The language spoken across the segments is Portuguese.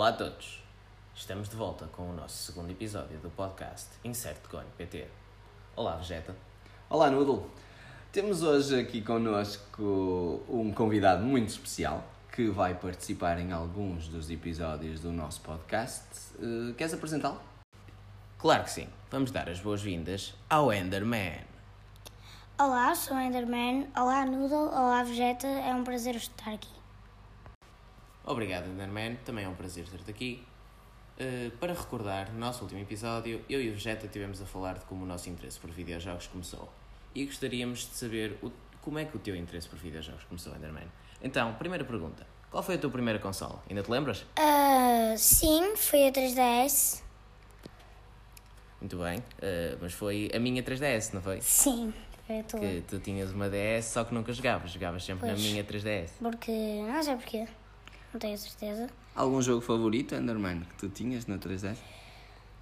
Olá a todos! Estamos de volta com o nosso segundo episódio do podcast Insert Gone PT. Olá, Vegeta. Olá, Noodle. Temos hoje aqui connosco um convidado muito especial que vai participar em alguns dos episódios do nosso podcast. Uh, queres apresentá-lo? Claro que sim. Vamos dar as boas-vindas ao Enderman. Olá, sou o Enderman. Olá, Noodle. Olá, Vegeta. É um prazer estar aqui. Obrigado, Enderman. Também é um prazer ter-te aqui. Uh, para recordar, no nosso último episódio, eu e o Vegeta estivemos a falar de como o nosso interesse por videojogos começou. E gostaríamos de saber o, como é que o teu interesse por videojogos começou, Enderman. Então, primeira pergunta. Qual foi a tua primeira consola? Ainda te lembras? Uh, sim, foi a 3DS. Muito bem. Uh, mas foi a minha 3DS, não foi? Sim, foi a tua. Que tu tinhas uma DS, só que nunca jogavas. Jogavas sempre Pois. na minha 3DS. Porque. Não sei porquê. Não tenho certeza. Algum jogo favorito, Enderman, que tu tinhas na 3DS?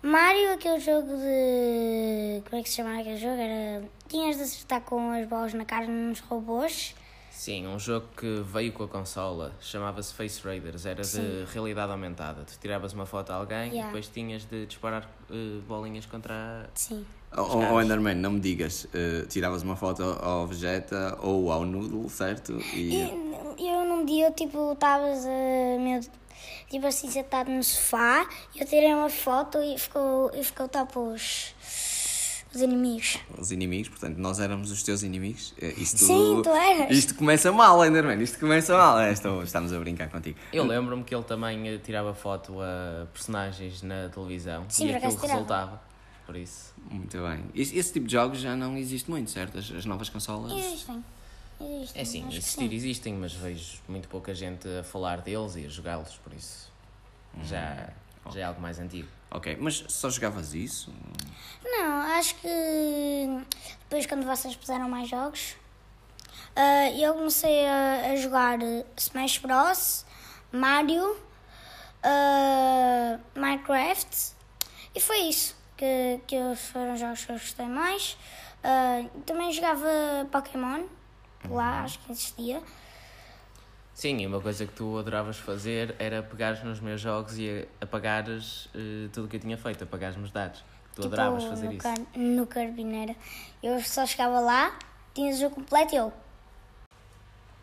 Mario, aquele jogo de. Como é que se chamava aquele jogo? Era. Tinhas de acertar com as bolas na cara nos robôs. Sim, um jogo que veio com a consola, chamava-se Face Raiders, era de Sim. realidade aumentada. Tu tiravas uma foto a alguém e Yeah. depois tinhas de disparar eh, bolinhas contra a... Sim. Oh, oh, oh, Enderman, não me digas. uh, tiravas uma foto ao Vegeta ou ao Noodle, certo? E E... eu num dia, tipo, estavas meu, tipo assim, sentado no sofá. E eu tirei uma foto e ficou, e ficou top os, os inimigos. Os inimigos, portanto, nós éramos os teus inimigos. Eh, Isto, Sim, tu eras. Isto começa mal, Enderman, isto começa mal. É, estou- estamos a brincar contigo. Eu lembro-me que ele também eh, tirava foto a personagens na televisão Sim, e aquilo resultava. Por isso, Muito bem. Esse, esse tipo de jogos já não existe muito, certo? As, as novas consolas. Existem. Existem. é que existir sim. existem, mas vejo muito pouca gente a falar deles e a jogá-los, por isso já, já é algo mais antigo. Ok, mas só jogavas isso? Não, acho que depois quando vocês puseram mais jogos, ah, eu comecei a, a jogar Smash Bros, Mario, ah, Minecraft e foi isso que, que foram os jogos que eu gostei mais. Ah, também jogava Pokémon, lá acho que existia. Sim, e uma coisa que tu adoravas fazer era pegares nos meus jogos e apagares eh, tudo o que eu tinha feito, apagares-me os dados. Tu adoravas fazer no, isso. car- no Carbineira. Eu só chegava lá, tinha o jogo completo e eu.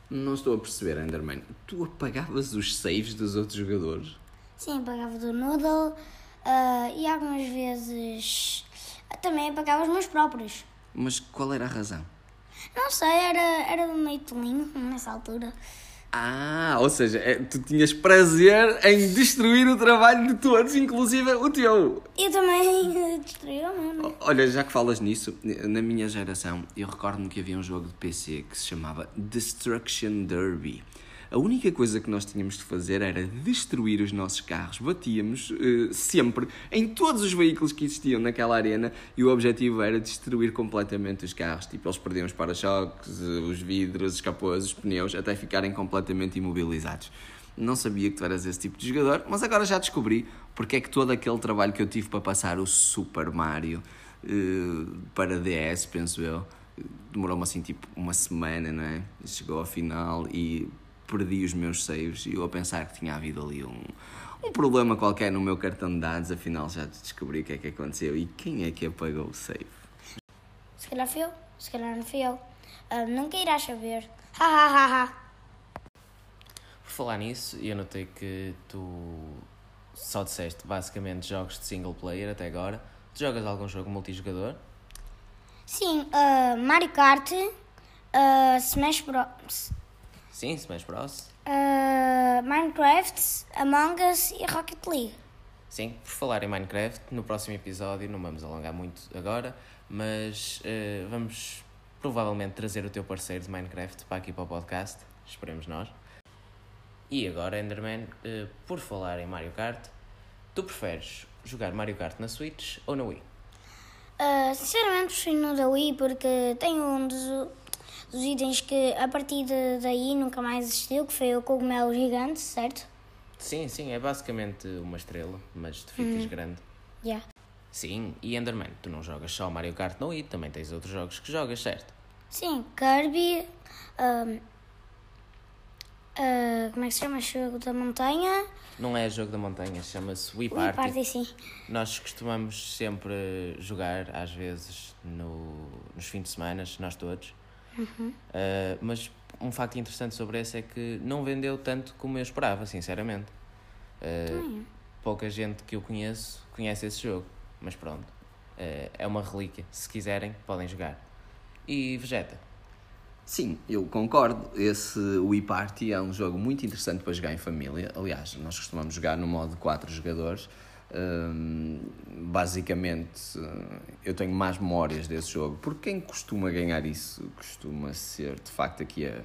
Não estou a perceber, Enderman. Tu apagavas os saves dos outros jogadores? Sim, pagava do Noodle ah, e algumas vezes também pagava os meus próprios. Mas qual era a razão? Não sei, era, era meio tolinho nessa altura. Ah, ou seja, é, tu tinhas prazer em destruir o trabalho de todos, inclusive o teu. Eu também destruí o meu, né? Olha, já que falas nisso, na minha geração, eu recordo-me que havia um jogo de PC que se chamava Destruction Derby. A única coisa que nós tínhamos de fazer era destruir os nossos carros. Batíamos eh, sempre em todos os veículos que existiam naquela arena e o objetivo era destruir completamente os carros. Tipo, eles perdiam os para-choques, eh, os vidros, os capôs, os pneus, até ficarem completamente imobilizados. Não sabia que tu eras esse tipo de jogador, mas agora já descobri porque é que todo aquele trabalho que eu tive para passar o Super Mario eh, para DS, penso eu, demorou-me assim tipo uma semana, não é? Chegou ao final e perdi os meus saves e eu a pensar que tinha havido ali um, um problema qualquer no meu cartão de dados, afinal já descobri o que é que aconteceu e quem é que apagou o save. Se calhar fui eu, se calhar não fui eu. Ah, nunca irás saber. Ha ha ha ha. Por falar nisso, eu notei que tu só disseste basicamente jogos de single player até agora. Tu jogas algum jogo multijogador? Sim, ah, Mario Kart, ah, Smash Bros. Sim, Smash Bros. ah, Minecraft, Among Us e Rocket League. Sim, por falar em Minecraft, no próximo episódio, não vamos alongar muito agora, mas eh, vamos provavelmente trazer o teu parceiro de Minecraft para aqui para o podcast, esperemos nós. E agora, Enderman, eh, por falar em Mario Kart, tu preferes jogar Mario Kart na Switch ou na Wii? Ah, sinceramente, prefiro no da Wii porque tem um dos, dos itens que a partir de, daí nunca mais existiu, que foi o cogumelo gigante, certo? Sim, sim, é basicamente uma estrela, mas tu ficas grande. Yeah. Sim, e Enderman, tu não jogas só Mario Kart na Wii, também tens outros jogos que jogas, certo? Sim, Kirby, ahm, Ah, como é que se chama? Jogo da montanha? Não é jogo da montanha, chama-se Wii Wii Party. Party, sim. Nós costumamos sempre jogar, às vezes, no, nos fins de semana, nós todos. Uh, mas um facto interessante sobre esse é que não vendeu tanto como eu esperava, sinceramente. Uh, pouca gente que eu conheço conhece esse jogo, mas pronto. Uh, é uma relíquia. Se quiserem, podem jogar. E Vegeta? Sim, eu concordo. Esse Wii Party é um jogo muito interessante para jogar em família. Aliás, nós costumamos jogar no modo 4 jogadores. Basicamente, eu tenho mais memórias desse jogo, porque quem costuma ganhar isso costuma ser de facto aqui a,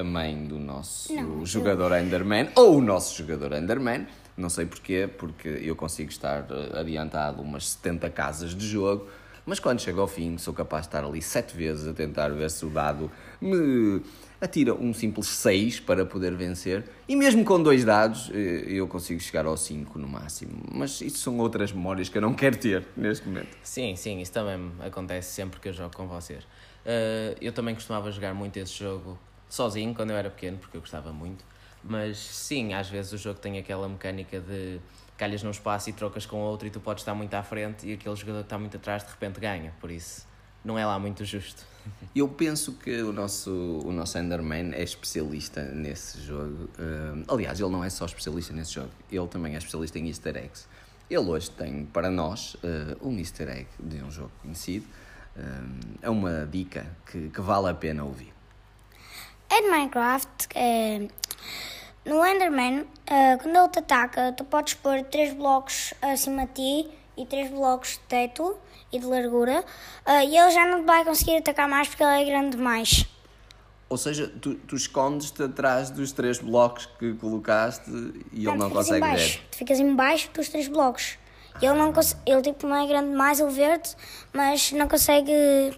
a mãe do nosso Não, jogador Enderman ou o nosso jogador Enderman. Não sei porquê, porque eu consigo estar eh, adiantado umas 70 casas de jogo mas quando chego ao fim, sou capaz de estar ali sete vezes a tentar ver se o dado me atira um simples 6 para poder vencer. E mesmo com dois dados, eh, eu consigo chegar ao 5 no máximo. Mas isso são outras memórias que eu não quero ter neste momento. Sim, sim, isso também acontece sempre que eu jogo com vocês. Uh, eu também costumava jogar muito esse jogo sozinho quando eu era pequeno, porque eu gostava muito. Mas sim, às vezes o jogo tem aquela mecânica de calhas num espaço e trocas com outro e tu podes estar muito à frente e aquele jogador que está muito atrás de repente ganha. Por isso, não é lá muito justo. Eu penso que o nosso, o nosso Enderman é especialista nesse jogo. Uh, aliás, ele não é só especialista nesse jogo, ele também é especialista em easter eggs. Ele hoje tem para nós uh, um easter egg de um jogo conhecido. Uh, é uma dica que, que vale a pena ouvir. É de Minecraft. No Enderman, uh, quando ele te ataca, tu podes pôr três blocos acima de ti e três blocos de teto e de largura, uh, e ele já não vai conseguir atacar mais porque ele é grande demais. Ou seja, tu, tu escondes-te atrás dos três blocos que colocaste e ele não consegue ver. Tu ficas embaixo dos três blocos. E ele não ele tipo não é grande demais, ele verde, mas não consegue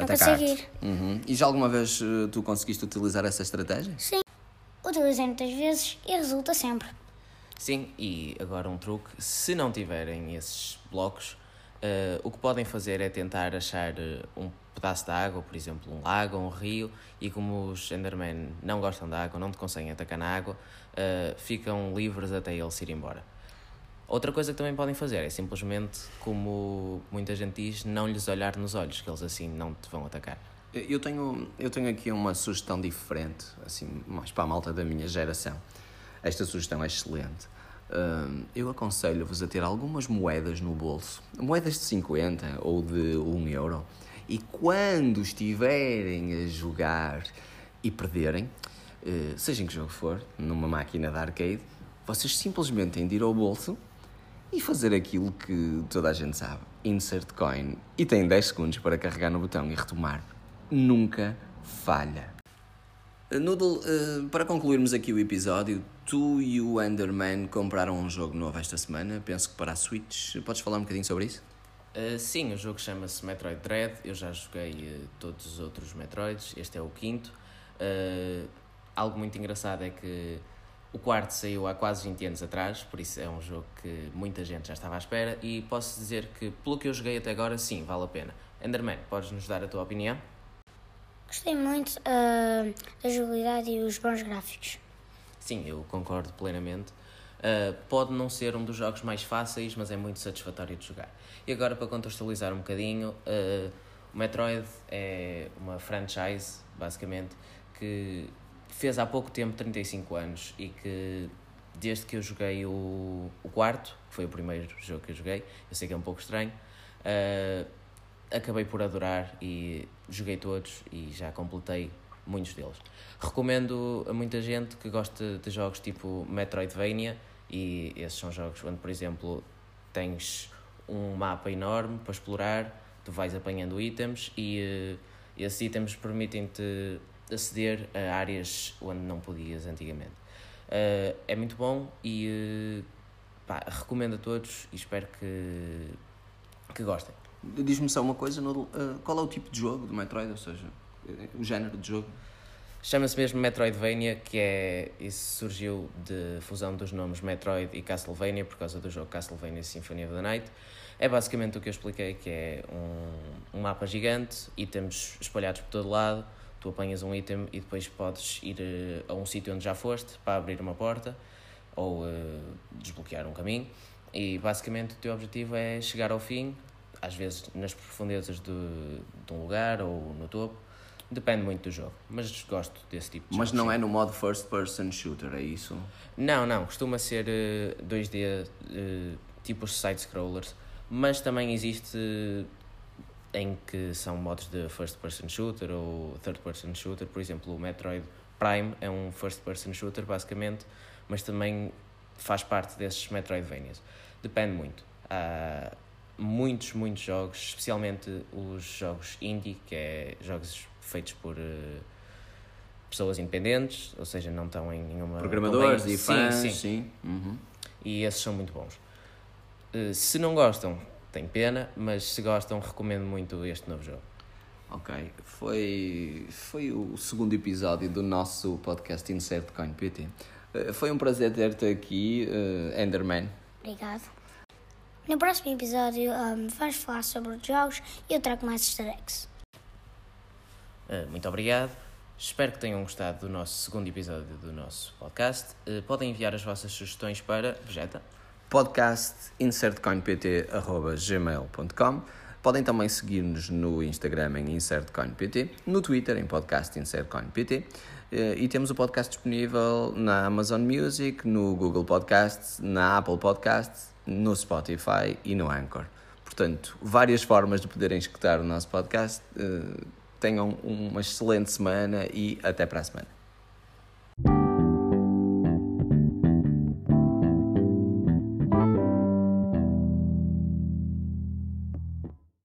não consegue ir. Uhum. E já alguma vez uh, tu conseguiste utilizar essa estratégia? Sim. Utilizei muitas vezes e resulta sempre. Sim, e agora um truque: se não tiverem esses blocos, uh, o que podem fazer é tentar achar uh, um pedaço de água, por exemplo, um lago ou um rio, e como os Endermen não gostam de água, não te conseguem atacar na água, uh, ficam livres até eles ir embora. Outra coisa que também podem fazer é simplesmente, como muita gente diz, não lhes olhar nos olhos, que eles assim não te vão atacar. Eu tenho, eu tenho aqui uma sugestão diferente, assim, mais para a malta da minha geração. Esta sugestão é excelente. eu aconselho-vos a ter algumas moedas no bolso, moedas de 50 ou de 1 euro, e quando estiverem a jogar e perderem, uh, seja em que jogo for, numa máquina de arcade, vocês simplesmente têm de ir ao bolso e fazer aquilo que toda a gente sabe: insert coin. E têm 10 segundos para carregar no botão e retomar nunca falha. Eh, Noodle, uh, para concluirmos aqui o episódio, tu e o Enderman compraram um jogo novo esta semana, penso que para a Switch. Podes falar um bocadinho sobre isso? Uh, sim, o jogo chama-se Metroid Dread. Eu já joguei uh, todos os outros Metroids, este é o quinto. algo muito engraçado é que o quarto saiu há quase 20 anos atrás, por isso é um jogo que muita gente já estava à espera. E posso dizer que, pelo que eu joguei até agora, sim, vale a pena. Enderman, podes nos dar a tua opinião? Gostei muito uh, da jogabilidade e os bons gráficos. Sim, eu concordo plenamente. Uh, pode não ser um dos jogos mais fáceis, mas é muito satisfatório de jogar. E agora, para contextualizar um bocadinho, uh, o Metroid é uma franchise, basicamente, que fez há pouco tempo 35 anos e que desde que eu joguei o, o quarto, que foi o primeiro jogo que eu joguei, eu sei que é um pouco estranho, uh, acabei por adorar e joguei todos e já completei muitos deles. Recomendo a muita gente que gosta de jogos tipo Metroidvania e esses são jogos onde, por exemplo, tens um mapa enorme para explorar, tu vais apanhando itens e uh, esses itens permitem-te aceder a áreas onde não podias antigamente. Uh, é muito bom e uh, pá, recomendo a todos e espero que, que gostem. Diz-me só uma coisa, uh, qual é o tipo de jogo do Metroid, ou seja, o género de jogo? Chama-se mesmo Metroidvania, que é. Isso surgiu de fusão dos nomes Metroid e Castlevania por causa do jogo Castlevania Symphony of the Night. É basicamente o que eu expliquei, que é um, um mapa gigante, itens espalhados por todo lado, tu apanhas um item e depois podes ir eh, a um sítio onde já foste para abrir uma porta ou uh, desbloquear um caminho. E basicamente o teu objetivo é chegar ao fim, às vezes nas profundezas de, de um lugar ou no topo. Depende muito do jogo, mas gosto desse tipo de Mas jogos, não sim. é no modo first person shooter, é isso? Não, não, costuma ser eh, 2D, eh, tipo os side-scrollers, mas também existe em que são modos de first person shooter ou third person shooter, por exemplo, o Metroid Prime é um first person shooter basicamente, mas também faz parte desses Metroidvanias. Depende muito. Há muitos, muitos jogos, especialmente os jogos indie, que é jogos feitos por eh, pessoas independentes, ou seja, não estão em nenhuma Programadores e fãs, Sim, sim. sim. Uhum. E esses são muito bons. Eh, Se não gostam, tem pena, mas se gostam, recomendo muito este novo jogo. Ok, foi, foi o segundo episódio do nosso podcast Insert Coin PT. Eh, Foi um prazer ter-te aqui, eh, Enderman. Obrigado. No próximo episódio um, vamos falar sobre os jogos e eu trago mais easter eggs. Eh, Muito obrigado. Espero que tenham gostado do nosso segundo episódio do nosso podcast. Eh, Podem enviar as vossas sugestões para Vegeta. Podcast insertcoinpt.gmail.com Podem também seguir-nos no Instagram em InsertCoinPT, no Twitter em podcast InsertCoinPT eh, e temos o podcast disponível na Amazon Music, no Google Podcasts, na Apple Podcasts, no Spotify e no Anchor. Portanto, várias formas de poderem escutar o nosso podcast. Eh, Tenham uma excelente semana e até para a semana.